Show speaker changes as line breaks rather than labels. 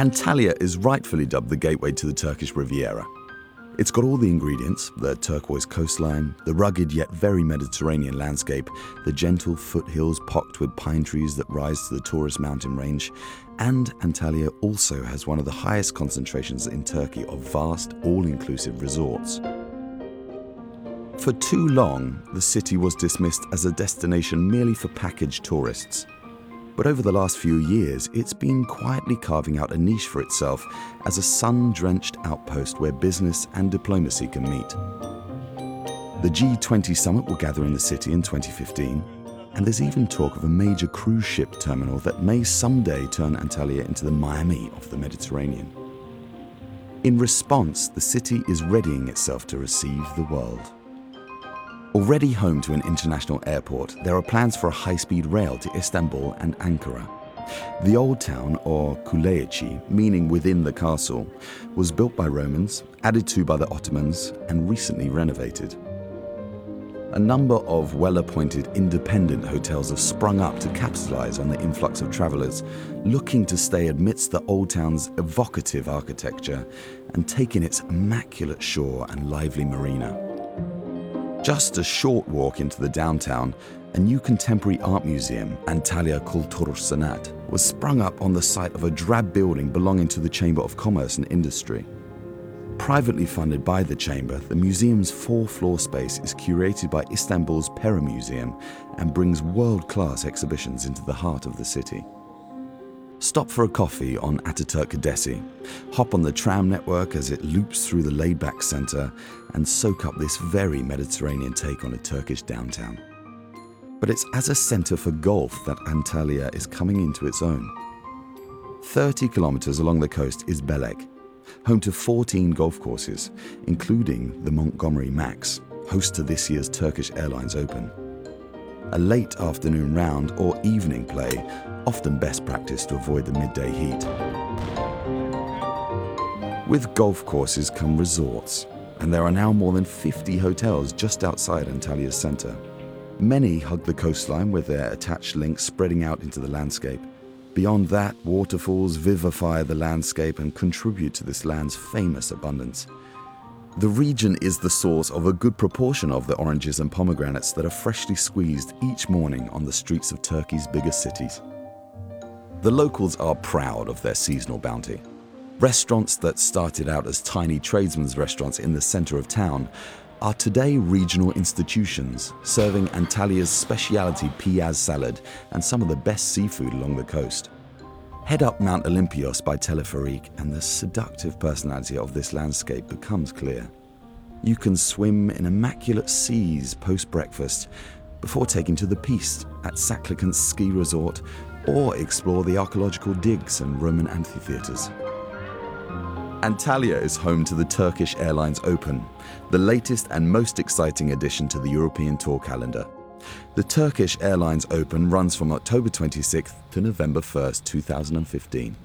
Antalya is rightfully dubbed the gateway to the Turkish Riviera. It's got all the ingredients the turquoise coastline, the rugged yet very Mediterranean landscape, the gentle foothills pocked with pine trees that rise to the Taurus mountain range, and Antalya also has one of the highest concentrations in Turkey of vast, all inclusive resorts. For too long, the city was dismissed as a destination merely for packaged tourists. But over the last few years, it's been quietly carving out a niche for itself as a sun drenched outpost where business and diplomacy can meet. The G20 summit will gather in the city in 2015, and there's even talk of a major cruise ship terminal that may someday turn Antalya into the Miami of the Mediterranean. In response, the city is readying itself to receive the world. Already home to an international airport, there are plans for a high speed rail to Istanbul and Ankara. The old town, or Kaleiçi, meaning within the castle, was built by Romans, added to by the Ottomans, and recently renovated. A number of well appointed independent hotels have sprung up to capitalize on the influx of travelers, looking to stay amidst the old town's evocative architecture and take in its immaculate shore and lively marina. Just a short walk into the downtown, a new contemporary art museum, Antalya Kültür Sanat, was sprung up on the site of a drab building belonging to the Chamber of Commerce and Industry. Privately funded by the Chamber, the museum's four floor space is curated by Istanbul's Pera Museum and brings world class exhibitions into the heart of the city. Stop for a coffee on Ataturk Caddesi. Hop on the tram network as it loops through the laid back centre and soak up this very Mediterranean take on a Turkish downtown. But it's as a centre for golf that Antalya is coming into its own. 30 kilometres along the coast is Belek, home to 14 golf courses, including the Montgomerie Maxx, host to this year's Turkish Airlines Open. A late afternoon round or evening play often best practice to avoid the midday heat. With golf courses come resorts, and there are now more than 50 hotels just outside Antalya's centre. Many hug the coastline with their attached links spreading out into the landscape. Beyond that, waterfalls vivify the landscape and contribute to this land's famous abundance. The region is the source of a good proportion of the oranges and pomegranates that are freshly squeezed each morning on the streets of Turkey's biggest cities. The locals are proud of their seasonal bounty. Restaurants that started out as tiny tradesmen's restaurants in the center of town are today regional institutions serving Antalya's specialty piyaz salad and some of the best seafood along the coast. Head up Mount Olympios by teleferic, and the seductive personality of this landscape becomes clear. You can swim in immaculate seas post breakfast before taking to the piste at Saklıkent Ski Resort or explore the archaeological digs and Roman amphitheatres. Antalya is home to the Turkish Airlines Open, the latest and most exciting addition to the European tour calendar. The Turkish Airlines Open runs from October 26th to November 1st, 2015.